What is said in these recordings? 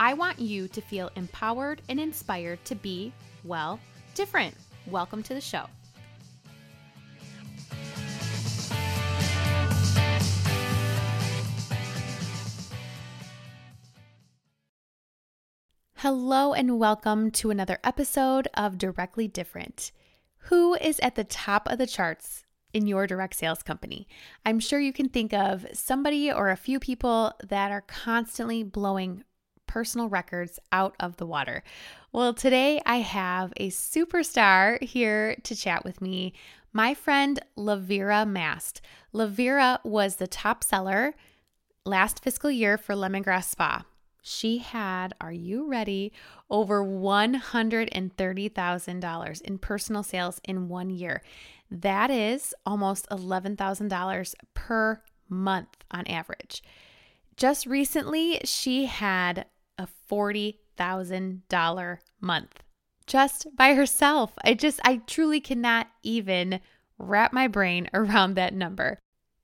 I want you to feel empowered and inspired to be, well, different. Welcome to the show. Hello, and welcome to another episode of Directly Different. Who is at the top of the charts in your direct sales company? I'm sure you can think of somebody or a few people that are constantly blowing personal records out of the water. Well, today I have a superstar here to chat with me, my friend Lavira Mast. Lavira was the top seller last fiscal year for Lemongrass Spa. She had, are you ready, over $130,000 in personal sales in one year. That is almost $11,000 per month on average. Just recently, she had a $40,000 month just by herself. I just, I truly cannot even wrap my brain around that number.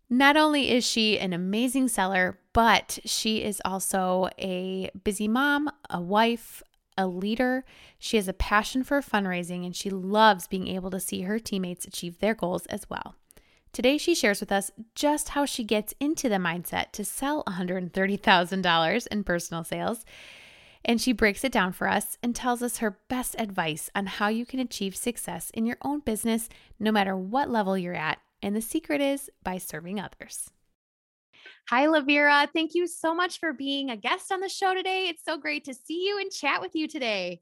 Not only is she an amazing seller, but she is also a busy mom, a wife, a leader. She has a passion for fundraising and she loves being able to see her teammates achieve their goals as well. Today, she shares with us just how she gets into the mindset to sell $130,000 in personal sales. And she breaks it down for us and tells us her best advice on how you can achieve success in your own business, no matter what level you're at. And the secret is by serving others. Hi, Lavira. Thank you so much for being a guest on the show today. It's so great to see you and chat with you today.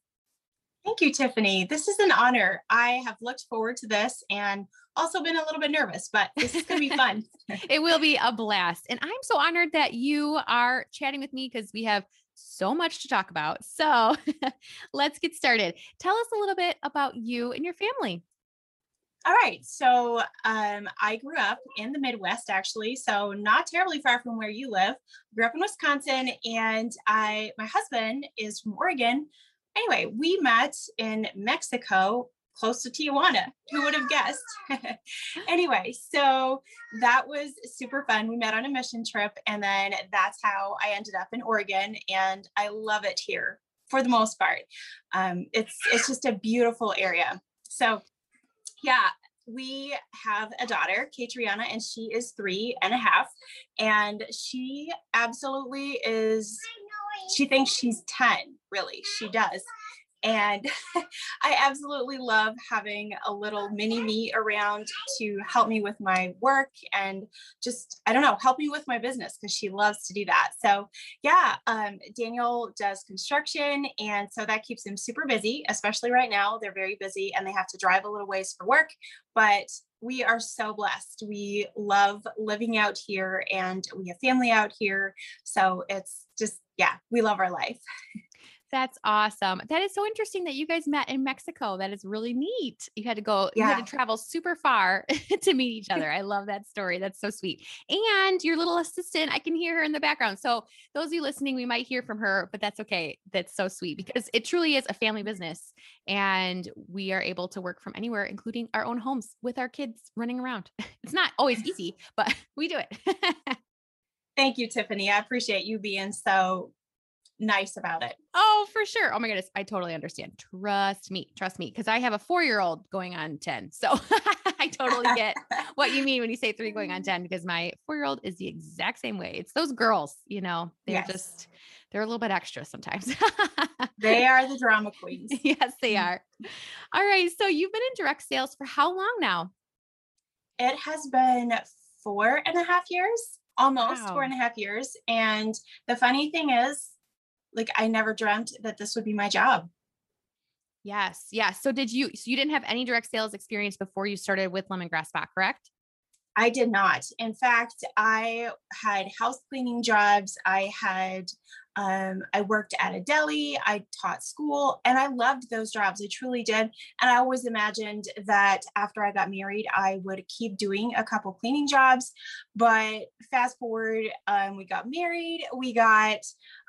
Thank you, Tiffany. This is an honor. I have looked forward to this and also been a little bit nervous, but this is going to be fun. it will be a blast. And I'm so honored that you are chatting with me because we have so much to talk about. So let's get started. Tell us a little bit about you and your family. All right. So um, I grew up in the Midwest, actually, so not terribly far from where you live. I Grew up in Wisconsin, and I my husband is from Oregon, anyway, we met in Mexico close to Tijuana. Who would have guessed? anyway, so that was super fun. We met on a mission trip, and then that's how I ended up in Oregon, and I love it here for the most part. Um, it's it's just a beautiful area. So, yeah, we have a daughter, Katriana, and she is three and a half, and she absolutely is she thinks she's 10 really she does and I absolutely love having a little mini me around to help me with my work and just, I don't know, help me with my business because she loves to do that. So, yeah, um, Daniel does construction. And so that keeps him super busy, especially right now. They're very busy and they have to drive a little ways for work. But we are so blessed. We love living out here and we have family out here. So it's just, yeah, we love our life. That's awesome. That is so interesting that you guys met in Mexico. That is really neat. You had to go, yeah. you had to travel super far to meet each other. I love that story. That's so sweet. And your little assistant, I can hear her in the background. So, those of you listening, we might hear from her, but that's okay. That's so sweet because it truly is a family business. And we are able to work from anywhere, including our own homes with our kids running around. It's not always easy, but we do it. Thank you, Tiffany. I appreciate you being so nice about it. Oh, for sure. Oh my goodness. I totally understand. Trust me. Trust me. Cause I have a four year old going on 10. So I totally get what you mean when you say three going on 10, because my four year old is the exact same way. It's those girls, you know, they're yes. just, they're a little bit extra sometimes. they are the drama queens. yes, they mm. are. All right. So you've been in direct sales for how long now? It has been four and a half years almost wow. four and a half years. And the funny thing is, like I never dreamt that this would be my job. Yes. Yes. So did you so you didn't have any direct sales experience before you started with lemongrass spa, correct? I did not. In fact, I had house cleaning jobs. I had Um, I worked at a deli, I taught school, and I loved those jobs. I truly did. And I always imagined that after I got married, I would keep doing a couple cleaning jobs. But fast forward, um, we got married, we got,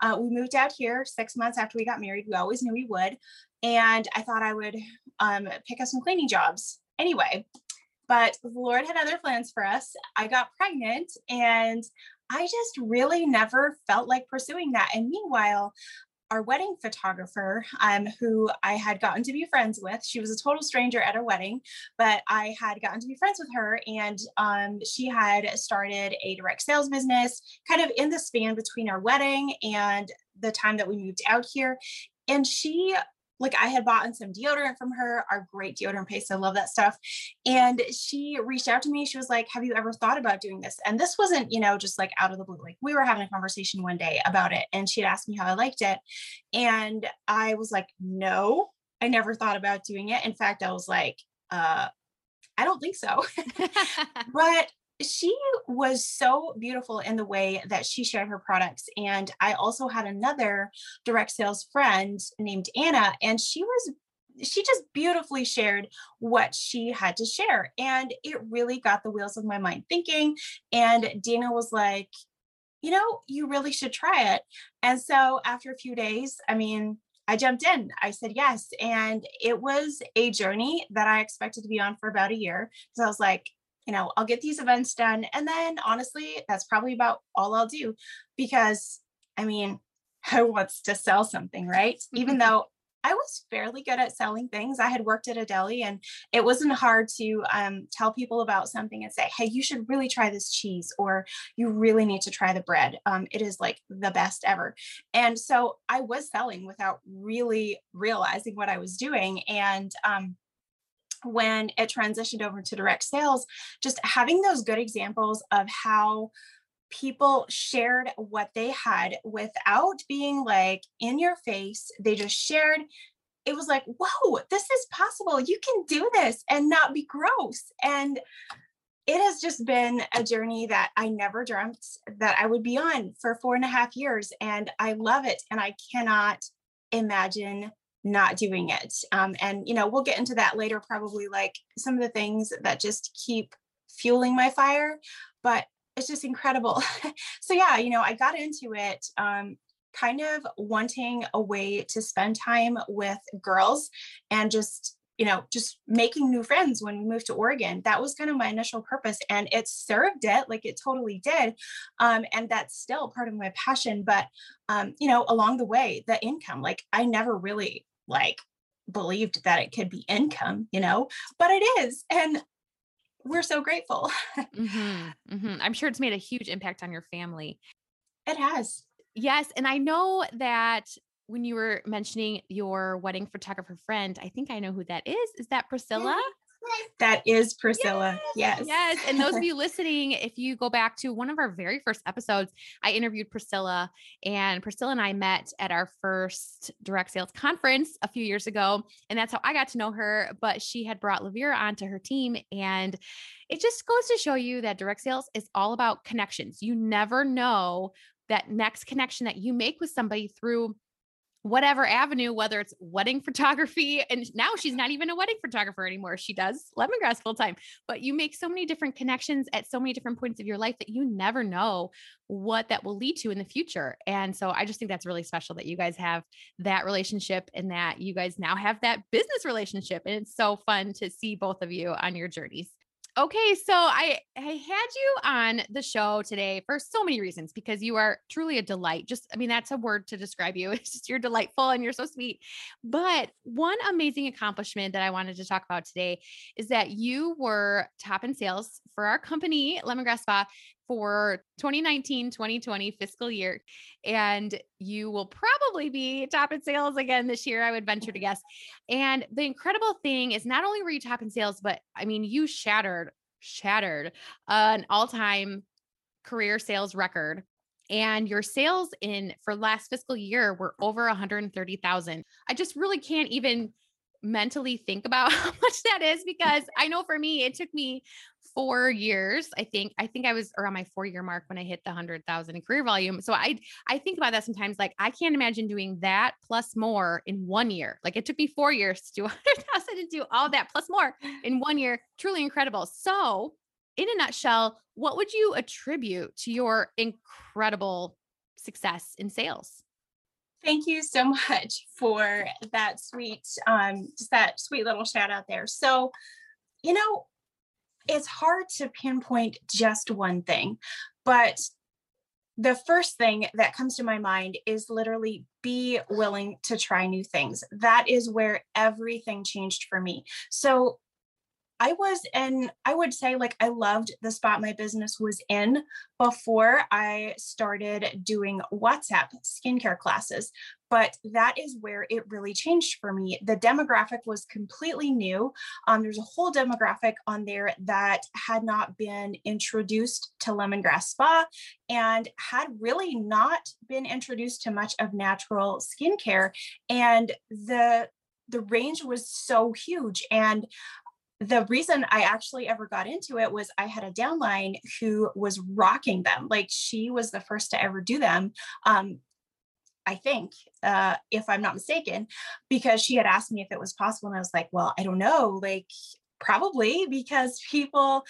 uh, we moved out here six months after we got married. We always knew we would. And I thought I would um, pick up some cleaning jobs. Anyway, but the Lord had other plans for us. I got pregnant and I just really never felt like pursuing that. And meanwhile, our wedding photographer, um, who I had gotten to be friends with. She was a total stranger at our wedding, but I had gotten to be friends with her, and um, she had started a direct sales business kind of in the span between our wedding and the time that we moved out here. And she like I had bought some deodorant from her, our great deodorant paste. I love that stuff. And she reached out to me. She was like, Have you ever thought about doing this? And this wasn't, you know, just like out of the blue. Like we were having a conversation one day about it. And she'd asked me how I liked it. And I was like, No, I never thought about doing it. In fact, I was like, uh, I don't think so. but she was so beautiful in the way that she shared her products. And I also had another direct sales friend named Anna, and she was she just beautifully shared what she had to share. And it really got the wheels of my mind thinking. And Dana was like, you know, you really should try it. And so after a few days, I mean, I jumped in. I said yes. And it was a journey that I expected to be on for about a year. So I was like, you know, I'll get these events done. And then honestly, that's probably about all I'll do because I mean, who wants to sell something, right? Even though I was fairly good at selling things. I had worked at a deli and it wasn't hard to um, tell people about something and say, hey, you should really try this cheese or you really need to try the bread. Um, it is like the best ever. And so I was selling without really realizing what I was doing. And um, when it transitioned over to direct sales, just having those good examples of how people shared what they had without being like in your face. They just shared. It was like, whoa, this is possible. You can do this and not be gross. And it has just been a journey that I never dreamt that I would be on for four and a half years. And I love it. And I cannot imagine not doing it. Um, and, you know, we'll get into that later, probably like some of the things that just keep fueling my fire, but it's just incredible. so, yeah, you know, I got into it um, kind of wanting a way to spend time with girls and just you know just making new friends when we moved to oregon that was kind of my initial purpose and it served it like it totally did um, and that's still part of my passion but um, you know along the way the income like i never really like believed that it could be income, you know, but it is. And we're so grateful. mm-hmm, mm-hmm. I'm sure it's made a huge impact on your family. It has. Yes. And I know that when you were mentioning your wedding photographer friend, I think I know who that is. Is that Priscilla? That is Priscilla. Yes. Yes. yes. And those of you listening, if you go back to one of our very first episodes, I interviewed Priscilla, and Priscilla and I met at our first direct sales conference a few years ago. And that's how I got to know her. But she had brought Lavira onto her team. And it just goes to show you that direct sales is all about connections. You never know that next connection that you make with somebody through whatever avenue, whether it's wedding photography, and now she's not even a wedding photographer anymore. She does lemongrass full time, but you make so many different connections at so many different points of your life that you never know what that will lead to in the future. And so I just think that's really special that you guys have that relationship and that you guys now have that business relationship. And it's so fun to see both of you on your journeys. Okay, so I I had you on the show today for so many reasons because you are truly a delight. Just I mean that's a word to describe you. It's just you're delightful and you're so sweet. But one amazing accomplishment that I wanted to talk about today is that you were top in sales for our company Lemongrass Spa for 2019 2020 fiscal year. And you will probably be top in sales again this year, I would venture to guess. And the incredible thing is not only were you top in sales, but I mean, you shattered, shattered an all time career sales record and your sales in for last fiscal year were over 130,000. I just really can't even mentally think about how much that is because I know for me, it took me four years. I think, I think I was around my four year mark when I hit the hundred thousand in career volume. So I, I think about that sometimes. Like I can't imagine doing that plus more in one year. Like it took me four years to do hundred thousand to do all that plus more in one year. Truly incredible. So in a nutshell, what would you attribute to your incredible success in sales? Thank you so much for that sweet, um, just that sweet little shout out there. So, you know, it's hard to pinpoint just one thing, but the first thing that comes to my mind is literally be willing to try new things. That is where everything changed for me. So I was in, I would say, like, I loved the spot my business was in before I started doing WhatsApp skincare classes. But that is where it really changed for me. The demographic was completely new. Um, there's a whole demographic on there that had not been introduced to lemongrass spa and had really not been introduced to much of natural skincare. And the the range was so huge and the reason I actually ever got into it was I had a downline who was rocking them. Like she was the first to ever do them. Um, I think, uh, if I'm not mistaken, because she had asked me if it was possible. And I was like, well, I don't know. Like, probably because people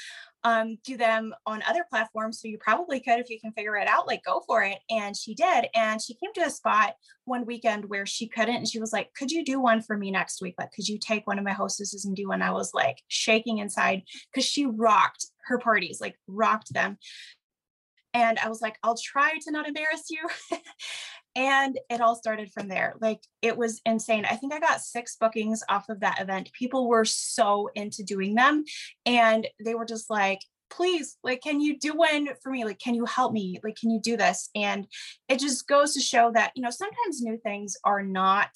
um, do them on other platforms. So you probably could, if you can figure it out, like go for it. And she did. And she came to a spot one weekend where she couldn't. And she was like, Could you do one for me next week? Like, could you take one of my hostesses and do one? I was like shaking inside because she rocked her parties, like rocked them. And I was like, I'll try to not embarrass you. and it all started from there. Like it was insane. I think I got six bookings off of that event. People were so into doing them. And they were just like, please, like, can you do one for me? Like, can you help me? Like, can you do this? And it just goes to show that, you know, sometimes new things are not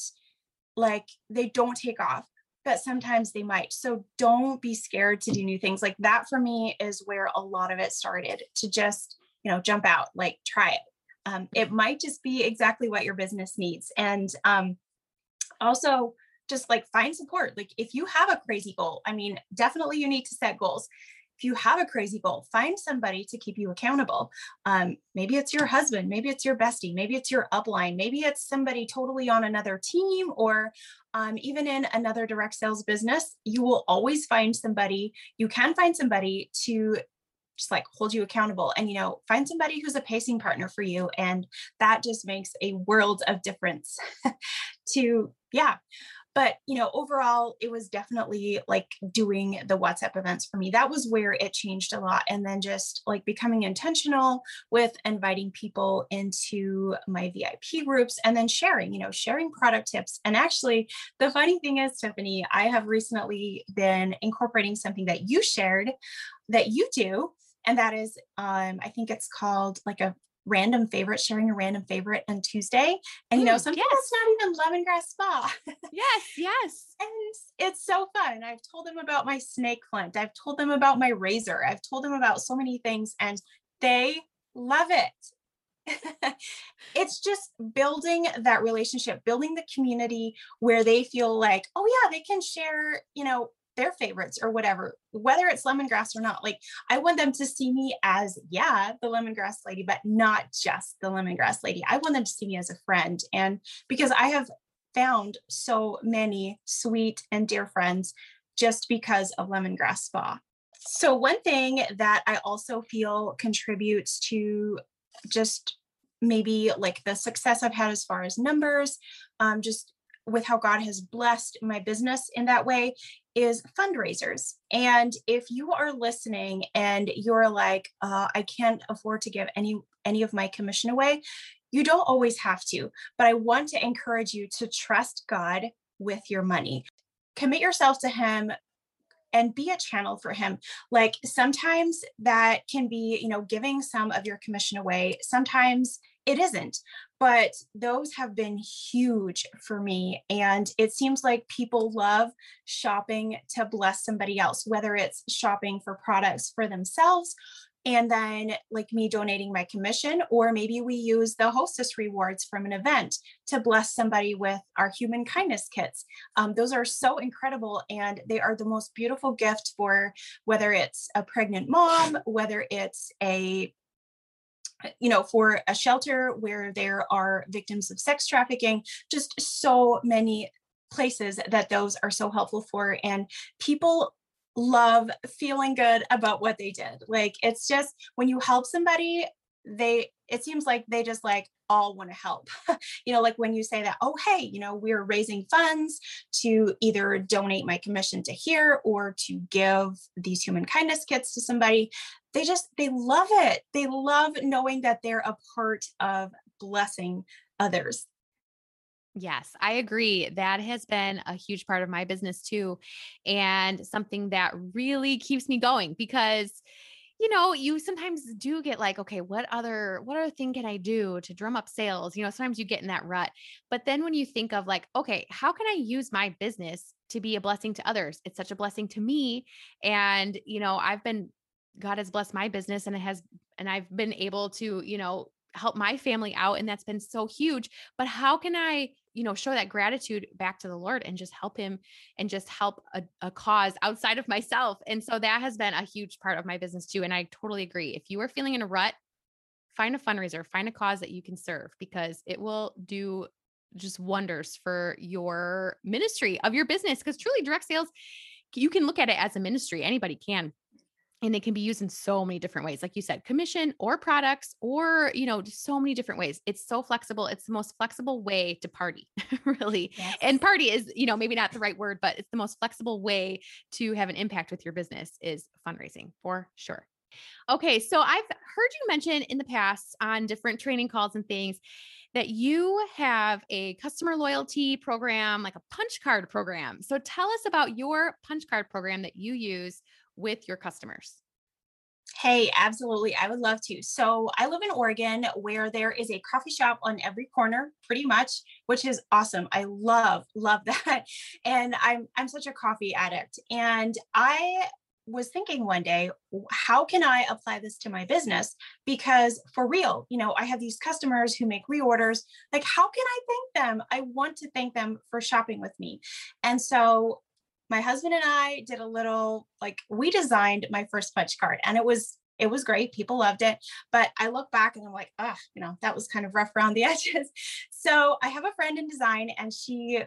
like they don't take off but sometimes they might. So don't be scared to do new things. Like that for me is where a lot of it started to just you know, jump out, like try it. Um, it might just be exactly what your business needs. And um, also, just like find support. Like if you have a crazy goal, I mean, definitely you need to set goals. If you have a crazy goal, find somebody to keep you accountable. Um, maybe it's your husband, maybe it's your bestie, maybe it's your upline, maybe it's somebody totally on another team or um, even in another direct sales business. You will always find somebody, you can find somebody to just like hold you accountable and you know find somebody who's a pacing partner for you and that just makes a world of difference to yeah. But you know overall it was definitely like doing the whatsapp events for me. That was where it changed a lot and then just like becoming intentional with inviting people into my vip groups and then sharing you know sharing product tips. And actually the funny thing is tiffany i have recently been incorporating something that you shared that you do and that is um, i think it's called like a random favorite sharing a random favorite on tuesday. And you know some yes. it's not even lemongrass spa. Yes yes. And it's, it's so fun. I've told them about my snake flint i've told them about my razor. I've told them about so many things and they love it. It's just building that relationship building the community where they feel like oh yeah they can share you know their favorites or whatever, whether it's lemongrass or not. Like I want them to see me as, yeah, the lemongrass lady, but not just the lemongrass lady. I want them to see me as a friend. And because I have found so many sweet and dear friends just because of lemongrass spa. So, one thing that I also feel contributes to just maybe like the success I've had as far as numbers, um, just with how God has blessed my business in that way is fundraisers. And if you are listening and you're like, uh, I can't afford to give any any of my commission away, you don't always have to. But I want to encourage you to trust God with your money. Commit yourself to Him and be a channel for him like sometimes that can be you know giving some of your commission away sometimes it isn't but those have been huge for me and it seems like people love shopping to bless somebody else whether it's shopping for products for themselves and then like me donating my commission or maybe we use the hostess rewards from an event to bless somebody with our human kindness kits. Um, those are so incredible and they are the most beautiful gift for whether it's a pregnant mom whether it's a Uh, you know, for a shelter where there are victims of sex trafficking, just so many places that those are so helpful for. And people love feeling good about what they did. Like it's just when you help somebody, they it seems like they just like all want to help. you know, like when you say that, oh hey, you know, we're raising funds to either donate my commission to here or to give these human kindness kits to somebody, they just they love it. They love knowing that they're a part of blessing others. Yes, I agree. That has been a huge part of my business too. And something that really keeps me going because you know, you sometimes do get like, okay, what other what other thing can I do to drum up sales? You know, sometimes you get in that rut. But then when you think of like, okay, how can I use my business to be a blessing to others? It's such a blessing to me. And, you know, I've been God has blessed my business and it has and I've been able to, you know, help my family out and that's been so huge. But how can I you know, show that gratitude back to the Lord and just help him and just help a, a, cause outside of myself. And so that has been a huge part of my business too. And I totally agree. If you are feeling in a rut, find a fundraiser, find a cause that you can serve because it will do just wonders for your ministry of your business. Because truly, direct sales, you can look at it as a ministry. Anybody can and it can be used in so many different ways like you said commission or products or you know so many different ways. It's so flexible it's the most flexible way to party really yes. and party is you know maybe not the right word but it's the most flexible way to have an impact with your business is fundraising for sure. Okay so i've heard you mention in the past on different training calls and things that you have a customer loyalty program like a punch card program. So tell us about your punch card program that you use with your customers? Hey, absolutely. I would love to. So, I live in Oregon where there is a coffee shop on every corner pretty much, which is awesome. I love love that. And I'm I'm such a coffee addict and I was thinking one day, how can I apply this to my business? Because for real, you know, I have these customers who make reorders. Like, how can I thank them? I want to thank them for shopping with me. And so my husband and I did a little like we designed my first punch card and it was it was great. People loved it. But I look back and I'm like, ah, you know, that was kind of rough around the edges. So I have a friend in design and she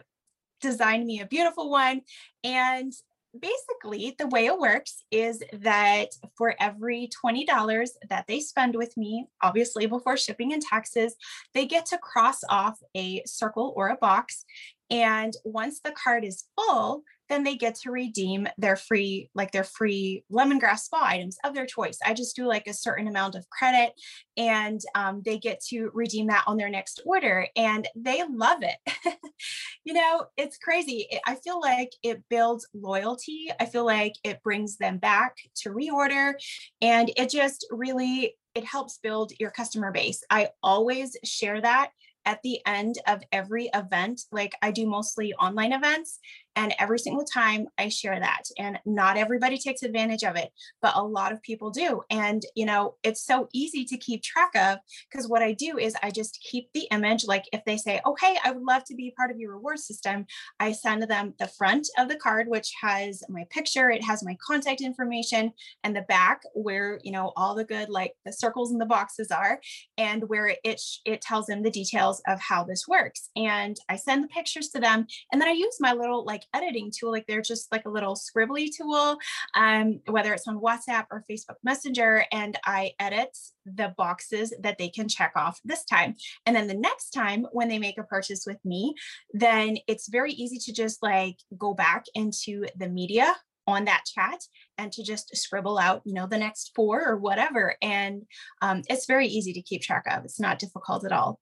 designed me a beautiful one. And basically, the way it works is that for every $20 that they spend with me, obviously before shipping and taxes, they get to cross off a circle or a box. And once the card is full, then they get to redeem their free, like their free lemongrass spa items of their choice. I just do like a certain amount of credit and um, they get to redeem that on their next order and they love it. you know, it's crazy. I feel like it builds loyalty. I feel like it brings them back to reorder and it just really it helps build your customer base. I always share that at the end of every event. Like I do mostly online events, and every single time I share that, and not everybody takes advantage of it, but a lot of people do. And, you know, it's so easy to keep track of because what I do is I just keep the image. Like if they say, hey, I would love to be part of your reward system, I send them the front of the card, which has my picture, it has my contact information, and the back where, you know, all the good, like the circles and the boxes are, and where it, it tells them the details of how this works. And I send the pictures to them. And then I use my little like like editing tool, like they're just like a little scribbly tool, um, whether it's on WhatsApp or Facebook Messenger, and I edit the boxes that they can check off this time. And then the next time when they make a purchase with me, then it's very easy to just like go back into the media on that chat and to just scribble out you know the next four or whatever. And um, it's very easy to keep track of. It's not difficult at all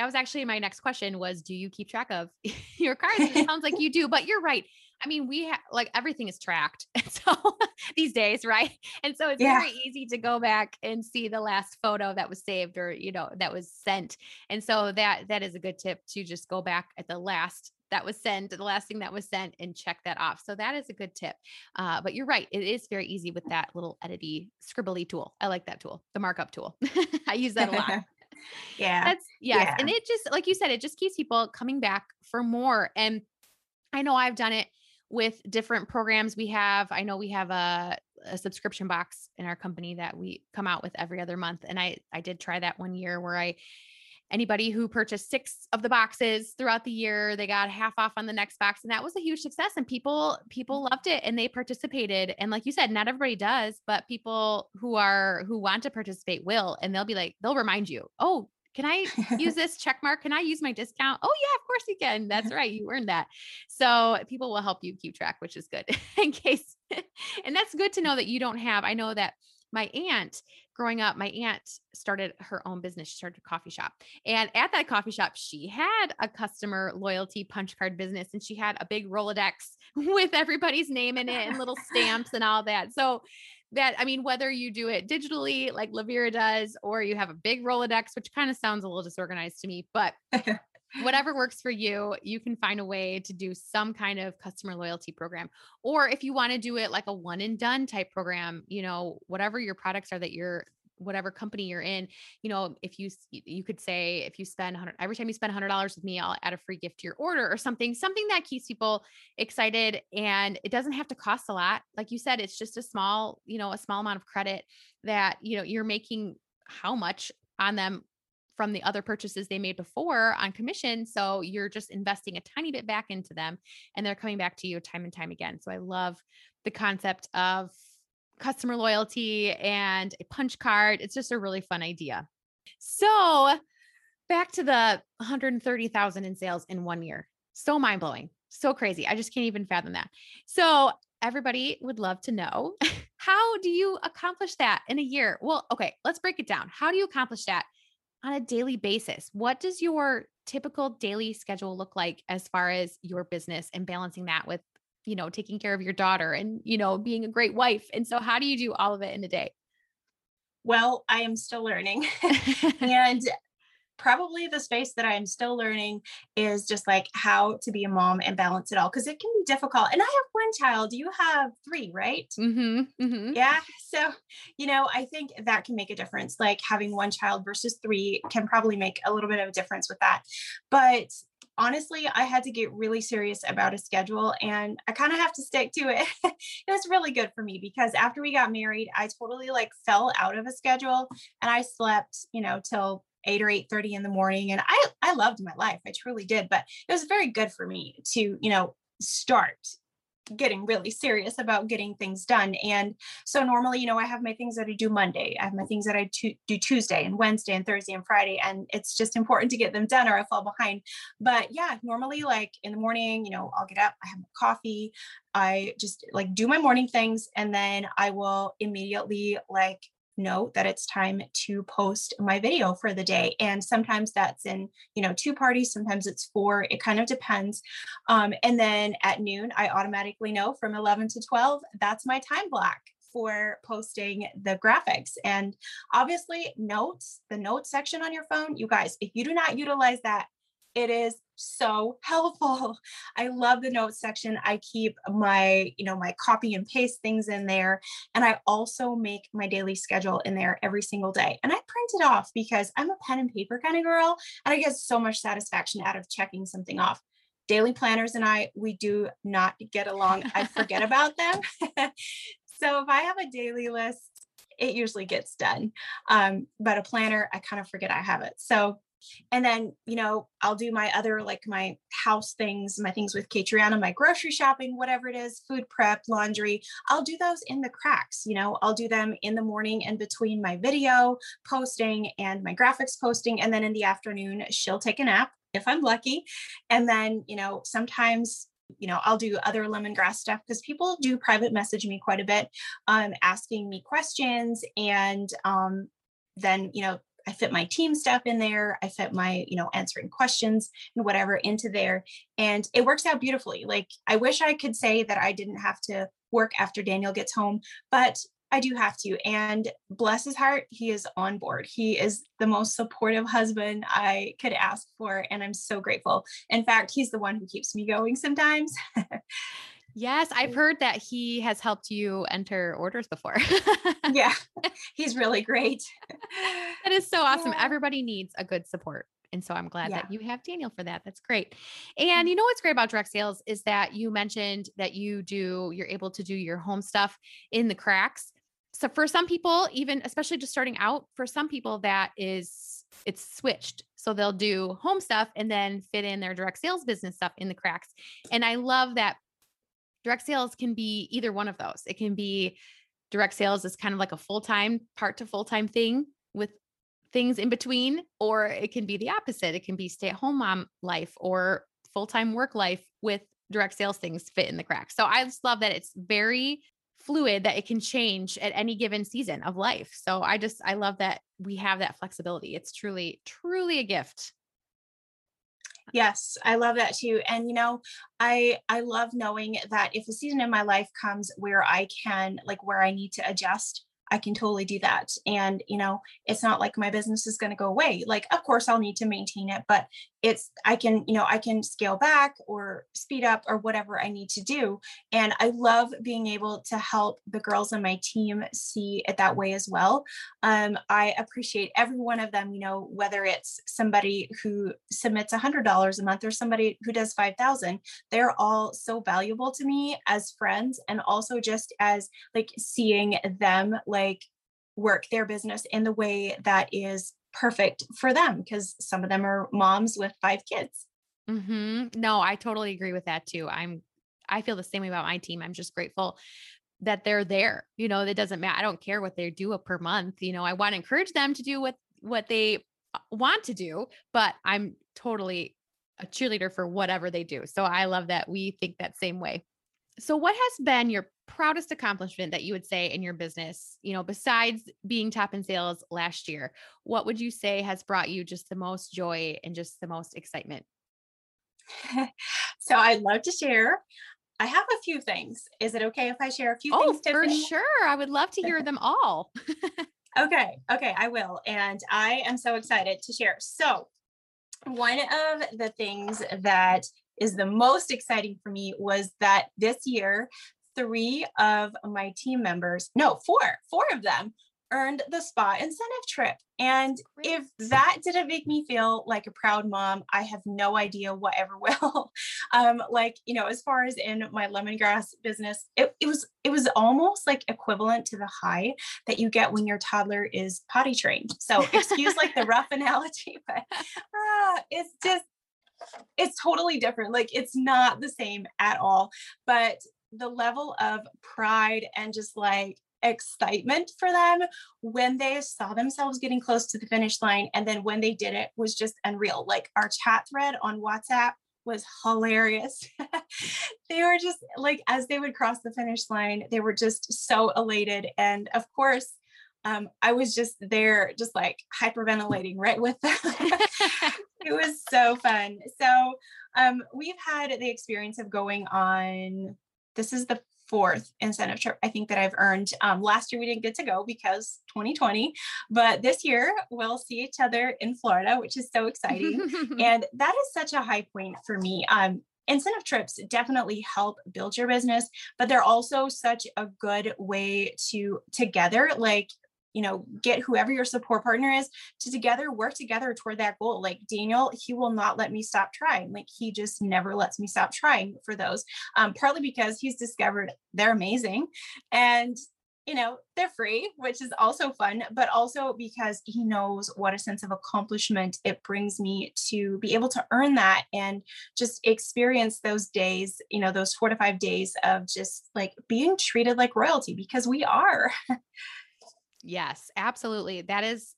that was actually my next question was do you keep track of your cards? It sounds like you do, but you're right. I mean, we have like everything is tracked. so these days, right? And so it's yeah. very easy to go back and see the last photo that was saved or, you know, that was sent. And so that that is a good tip to just go back at the last that was sent, the last thing that was sent, and check that off. So that is a good tip. Uh, but you're right, it is very easy with that little edity scribbly tool. I like that tool, the markup tool. I use that a lot. Yeah. That's yes. Yeah. And it just, like you said, it just keeps people coming back for more. And I know I've done it with different programs we have. I know we have a, a subscription box in our company that we come out with every other month. And I I did try that one year where I anybody who purchased six of the boxes throughout the year they got half off on the next box and that was a huge success and people people mm-hmm. loved it and they participated and like you said not everybody does but people who are who want to participate will and they'll be like they'll remind you oh can I use this check mark? Can I use my discount? Oh, yeah, of course you can. That's right. You earned that. So people will help you keep track, which is good in case. and that's good to know that you don't have. I know that my aunt growing up, my aunt started her own business. She started a coffee shop. And at that coffee shop, she had a customer loyalty punch card business and she had a big Rolodex with everybody's name in it and little stamps and all that. So that I mean, whether you do it digitally like Lavira does, or you have a big Rolodex, which kind of sounds a little disorganized to me, but whatever works for you, you can find a way to do some kind of customer loyalty program. Or if you want to do it like a one and done type program, you know, whatever your products are that you're whatever company you're in, you know, if you you could say if you spend 100 every time you spend $100 with me, I'll add a free gift to your order or something, something that keeps people excited and it doesn't have to cost a lot. Like you said, it's just a small, you know, a small amount of credit that, you know, you're making how much on them from the other purchases they made before on commission. So you're just investing a tiny bit back into them and they're coming back to you time and time again. So I love the concept of customer loyalty and a punch card. It's just a really fun idea. So, back to the 130,000 in sales in one year. So mind blowing. So crazy. I just can't even fathom that. So, everybody would love to know how do you accomplish that in a year? Well, okay, let's break it down. How do you accomplish that on a daily basis? What does your typical daily schedule look like as far as your business and balancing that with you know, taking care of your daughter and, you know, being a great wife. And so, how do you do all of it in a day? Well, I am still learning. and probably the space that I'm still learning is just like how to be a mom and balance it all because it can be difficult. And I have one child, you have three, right? Mm-hmm, mm-hmm. Yeah. So, you know, I think that can make a difference. Like having one child versus three can probably make a little bit of a difference with that. But honestly, I had to get really serious about a schedule and I kind of have to stick to it. it was really good for me because after we got married, I totally like fell out of a schedule and I slept, you know, till 8 or eight thirty in the morning and I I loved my life I truly did but it was very good for me to you know start getting really serious about getting things done. And so normally, you know, I have my things that I do Monday, I have my things that I do Tuesday and Wednesday and Thursday and Friday. And it's just important to get them done or I fall behind. But yeah, normally, like in the morning, you know, I'll get up, I have my coffee, I just like do my morning things, and then I will immediately like know that it's time to post my video for the day. And sometimes that's in, you know, two parties, sometimes it's four, it kind of depends. Um, and then at noon, I automatically know from 11 to 12, that's my time block for posting the graphics. And obviously, notes, the notes section on your phone, you guys, if you do not utilize that, it is so helpful. I love the notes section. I keep my, you know, my copy and paste things in there. And I also make my daily schedule in there every single day. And I print it off because I'm a pen and paper kind of girl. And I get so much satisfaction out of checking something off. Daily planners and I, we do not get along. I forget about them. so if I have a daily list, it usually gets done. Um, but a planner, I kind of forget I have it. So and then, you know, I'll do my other, like my house things, my things with Catriana, my grocery shopping, whatever it is, food prep, laundry. I'll do those in the cracks. You know, I'll do them in the morning in between my video posting and my graphics posting. And then in the afternoon, she'll take a nap if I'm lucky. And then, you know, sometimes you know i'll do other lemongrass stuff because people do private message me quite a bit um, asking me questions and um, then you know I fit my team stuff in there. I fit my, you know, answering questions and whatever into there. And it works out beautifully. Like I wish I could say that I didn't have to work after Daniel gets home, but I do have to. And bless his heart, he is on board. He is the most supportive husband I could ask for. And I'm so grateful. In fact, he's the one who keeps me going sometimes. yes, I've heard that he has helped you enter orders before. yeah, he's really great. that is so awesome. Yeah. Everybody needs a good support. And so I'm glad yeah. that you have Daniel for that. That's great. And mm-hmm. you know what's great about direct sales is that you mentioned that you do, you're able to do your home stuff in the cracks so for some people even especially just starting out for some people that is it's switched so they'll do home stuff and then fit in their direct sales business stuff in the cracks and i love that direct sales can be either one of those it can be direct sales is kind of like a full-time part to full-time thing with things in between or it can be the opposite it can be stay-at-home mom life or full-time work life with direct sales things fit in the cracks so i just love that it's very fluid that it can change at any given season of life. So I just I love that we have that flexibility. It's truly truly a gift. Yes, I love that too. And you know, I I love knowing that if a season in my life comes where I can like where I need to adjust, I can totally do that. And, you know, it's not like my business is going to go away. Like, of course, I'll need to maintain it, but it's, I can, you know, I can scale back or speed up or whatever I need to do. And I love being able to help the girls on my team see it that way as well. Um, I appreciate every one of them, you know, whether it's somebody who submits a $100 a month or somebody who does 5,000, they're all so valuable to me as friends and also just as like seeing them like like work their business in the way that is perfect for them because some of them are moms with five kids. Mm-hmm. No, I totally agree with that too. I'm, I feel the same way about my team. I'm just grateful that they're there. You know, it doesn't matter. I don't care what they do per month. You know, I want to encourage them to do what what they uh, want to do, but I'm totally a cheerleader for whatever they do. So I love that we think that same way. So what has been your proudest accomplishment that you would say in your business, you know, besides being top in sales last year? What would you say has brought you just the most joy and just the most excitement? so I'd love to share. I have a few things. Is it okay if I share a few oh, things, Tiffany? For sure. I would love to hear them all. okay. Okay. I will. And I am so excited to share. So, one of the things that is the most exciting for me was that this year three of my team members, no, four, four of them earned the spa incentive trip. And if that didn't make me feel like a proud mom, I have no idea what ever will. um, like, you know, as far as in my lemongrass business, it, it was it was almost like equivalent to the high that you get when your toddler is potty trained. So excuse like the rough analogy, but uh, it's just it's totally different. Like it's not the same at all. But the level of pride and just like excitement for them when they saw themselves getting close to the finish line and then when they did it was just unreal. Like our chat thread on whatsapp was hilarious. They were just like as they would cross the finish line they were just so elated and of course um, i was just there just like hyperventilating right with them. It was so fun. So um, we've had the experience of going on this is the fourth incentive trip I think that I've earned. Um, last year we didn't get to go because 2020, but this year we'll see each other in Florida, which is so exciting. and that is such a high point for me. Um, incentive trips definitely help build your business but they're also such a good way to together like you know get whoever your support partner is to together work together toward that goal. Like daniel he will not let me stop trying. Like he just never lets me stop trying for those um, partly because he's discovered they're amazing and you know they're free which is also fun but also because he knows what a sense of accomplishment it brings me to be able to earn that and just experience those days you know those four to five days of just like being treated like royalty because we are Yes, absolutely. That is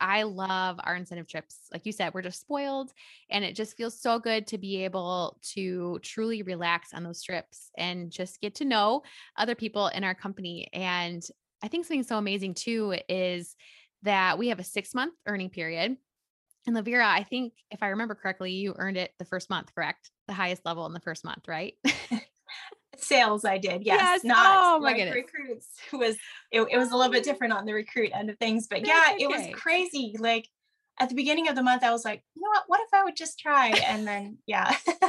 I love our incentive trips. Like you said, we're just spoiled and it just feels so good to be able to truly relax on those trips and just get to know other people in our company. And I think something so amazing too is that we have a six month earning period. And Lavira, I think if I remember correctly, you earned it the first month, correct? The highest level in the first month, right? sales I did. Yes. Yes. Not Oh, my like goodness. recruits was it, it was a little bit different on the recruit end of things. But yeah, That's it was crazy. Like at the beginning of the month, I was like, you know what? What if I would just try? And then yeah,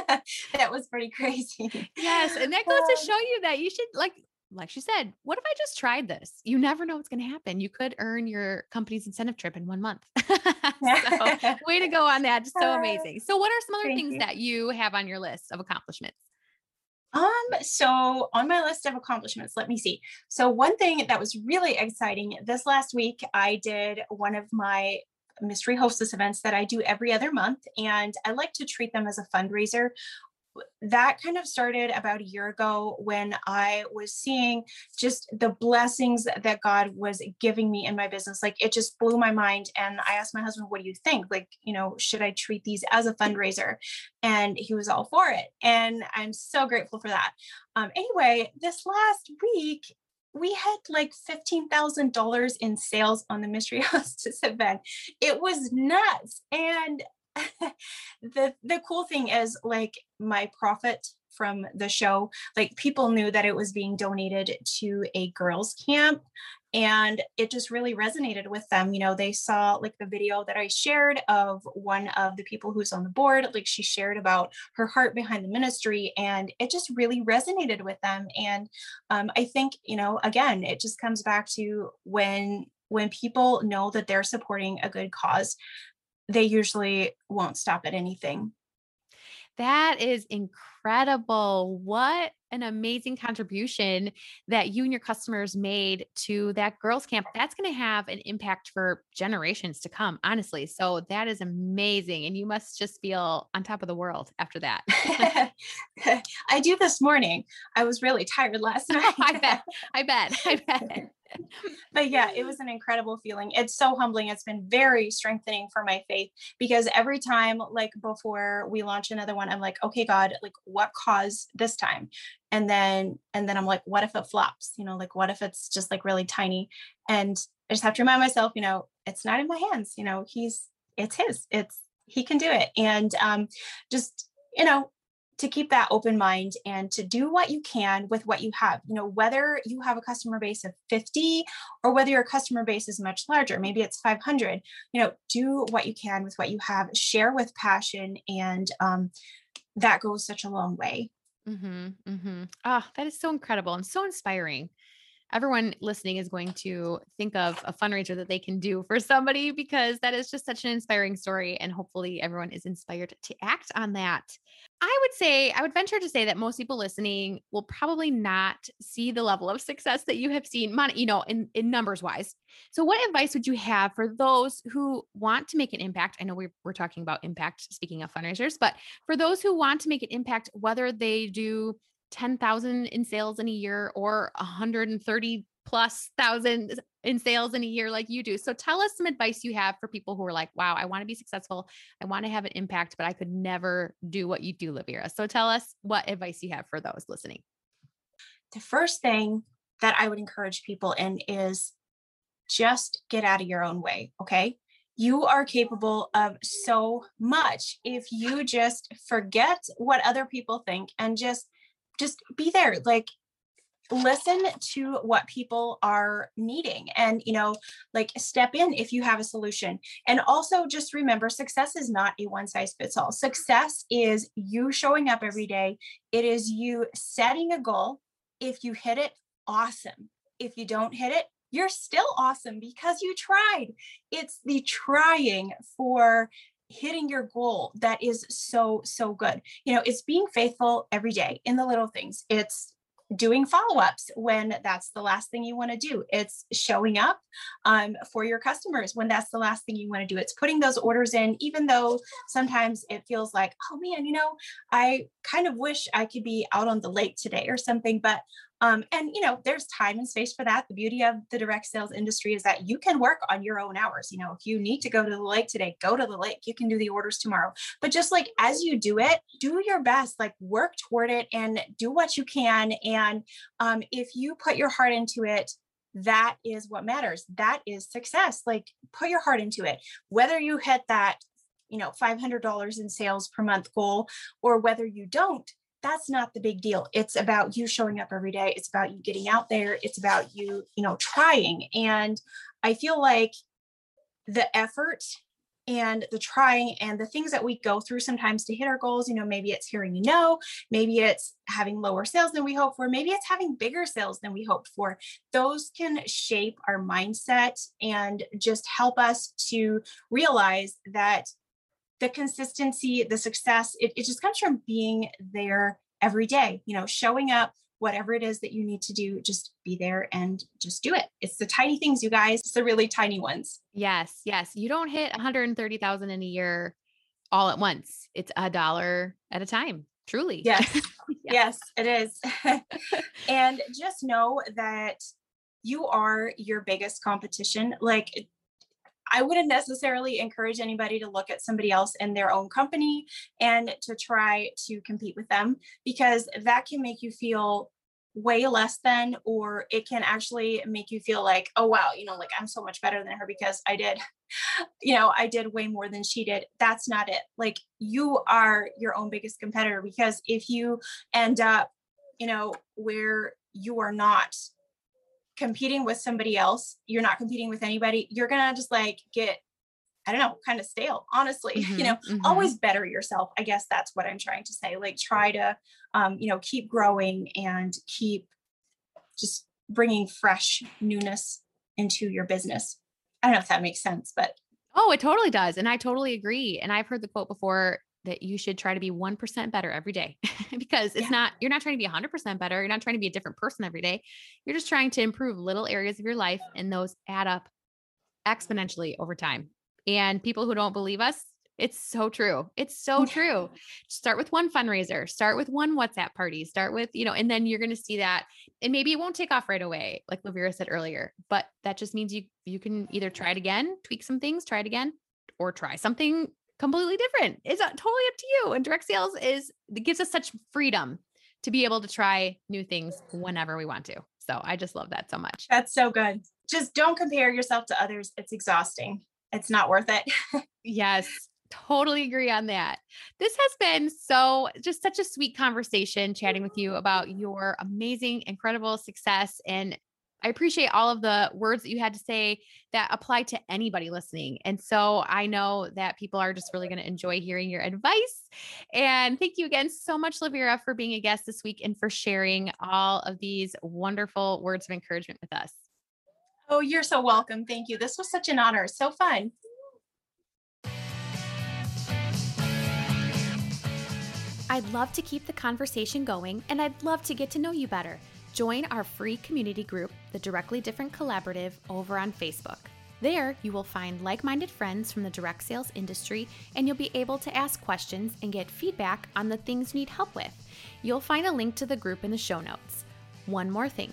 that was pretty crazy. Yes, and that goes to Um, show you that you should like like she said, what if I just tried this? You never know what's going to happen. You could earn your company's incentive trip in one month. so, way to go on that. Just so Uh, amazing. So, what are some other thank things you. that you have on your list of accomplishments? Um, so on my list of accomplishments, let me see. So one thing that was really exciting this last week, I did one of my mystery hostess events that I do every other month, and I like to treat them as a fundraiser. That kind of started about a year ago when I was seeing just the blessings that God was giving me in my business. Like it just blew my mind. And I asked my husband, What do you think? Like, you know, should I treat these as a fundraiser? and he was all for it. And I'm so grateful for that. Um, anyway, this last week, we had like $15,000 in sales on the Mystery Hostess event. It was nuts. And the the cool thing is like my profit from the show like people knew that it was being donated to a girls camp and it just really resonated with them you know they saw like the video that i shared of one of the people who's on the board like she shared about her heart behind the ministry and it just really resonated with them and um, i think you know again it just comes back to when when people know that they're supporting a good cause they usually won't stop at anything That is incredible. What an amazing contribution that you and your customers made to that girls' camp. That's going to have an impact for generations to come, honestly. So that is amazing. And you must just feel on top of the world after that. I do this morning. I was really tired last night. I bet. I bet. I bet. but yeah, it was an incredible feeling. It's so humbling. It's been very strengthening for my faith because every time, like before we launch another one, I'm like, okay, God, like what cause this time? And then, and then I'm like, what if it flops? You know, like what if it's just like really tiny? And I just have to remind myself, you know, it's not in my hands. You know, he's, it's his, it's, he can do it. And um, just, you know, to keep that open mind and to do what you can with what you have you know whether you have a customer base of 50 or whether your customer base is much larger maybe it's 500 you know do what you can with what you have share with passion and um, that goes such a long way Mm-hmm, mm-hmm. Oh, that is so incredible and so inspiring. Everyone listening is going to think of a fundraiser that they can do for somebody because that is just such an inspiring story. And hopefully, everyone is inspired to act on that. I would say, I would venture to say that most people listening will probably not see the level of success that you have seen, you know, in, in numbers wise. So, what advice would you have for those who want to make an impact? I know we're, we're talking about impact, speaking of fundraisers, but for those who want to make an impact, whether they do 10,000 in sales in a year or 130 plus thousand in sales in a year like you do. So tell us some advice you have for people who are like, wow, I want to be successful. I want to have an impact, but I could never do what you do, Lavira. So tell us what advice you have for those listening. the first thing that i would encourage people in is just get out of your own way okay you are capable of so much if you just forget what other people think and just just be there like listen to what people are needing and you know like step in if you have a solution. And also just remember success is not a one size fits all success is you showing up every day. It is you setting a goal. If you hit it awesome. If you don't hit it you're still awesome because you tried. It's the trying for hitting your goal that is so so good. You know it's being faithful every day in the little things. It's doing follow-ups when that's the last thing you want to do. It's showing up um, for your customers when that's the last thing you want to do. It's putting those orders in even though sometimes it feels like oh man you know i kind of wish i could be out on the lake today or something but um, and you know there's time and space for that. The beauty of the direct sales industry is that you can work on your own hours. You know if you need to go to the lake today go to the lake. You can do the orders tomorrow. But just like as you do it do your best like work toward it and do what you can. And um, if you put your heart into it that is what matters. That is success. Like put your heart into it. Whether you hit that you know $500 in sales per month goal or whether you don't that's not the big deal. It's about you showing up every day. It's about you getting out there. It's about you, you know, trying. And I feel like the effort and the trying and the things that we go through sometimes to hit our goals you know maybe it's hearing a no maybe it's having lower sales than we hope for maybe it's having bigger sales than we hoped for those can shape our mindset and just help us to realize that the consistency the success it, it just comes from being there every day you know showing up whatever it is that you need to do, just be there and just do it. It's the tiny things, you guys. It's the really tiny ones. Yes, yes. You don't hit 130,000 in a year all at once. It's a dollar at a time. Truly. Yes. yes, it is. and just know that you are your biggest competition. Like I wouldn't necessarily encourage anybody to look at somebody else in their own company and to try to compete with them because that can make you feel way less than or it can actually make you feel like oh wow you know like i'm so much better than her because i did you know i did way more than she did. That's not it. Like you are your own biggest competitor because if you end up you know where you are not competing with somebody else, you're not competing with anybody, you're gonna just like get, I don't know, kind of stale, honestly. Mm-hmm, you know, mm-hmm. always better yourself. I guess that's what I'm trying to say. Like try to, um, you know, keep growing and keep just bringing fresh newness into your business. I don't know if that makes sense, but Oh, it totally does. And I totally agree. And I've heard the quote before that you should try to be 1% better every day because it's yeah. not, you're not trying to be 100% better. You're not trying to be a different person every day. You're just trying to improve little areas of your life and those add up exponentially over time. And people who don't believe us, it's so true. It's so true. Start with one fundraiser, start with one WhatsApp party, start with, you know, and then you're going to see that and maybe it won't take off right away, like Lavira said earlier, but that just means you you can either try it again, tweak some things, try it again, or try something completely different. It's uh, totally up to you. And direct sales is it gives us such freedom to be able to try new things whenever we want to. So I just love that so much. That's so good. Just don't compare yourself to others. It's exhausting. It's not worth it. yes, totally agree on that. This has been so just such a sweet conversation chatting with you about your amazing, incredible success and I appreciate all of the words that you had to say that apply to anybody listening. And so I know that people are just really going to enjoy hearing your advice. And thank you again so much, Lavira, for being a guest this week and for sharing all of these wonderful words of encouragement with us. Oh, you're so welcome. Thank you. This was such an honor. So fun. I'd love to keep the conversation going and I'd love to get to know you better. Join our free community group, the Directly Different Collaborative, over on Facebook. There, you will find like minded friends from the direct sales industry, and you'll be able to ask questions and get feedback on the things you need help with. You'll find a link to the group in the show notes. One more thing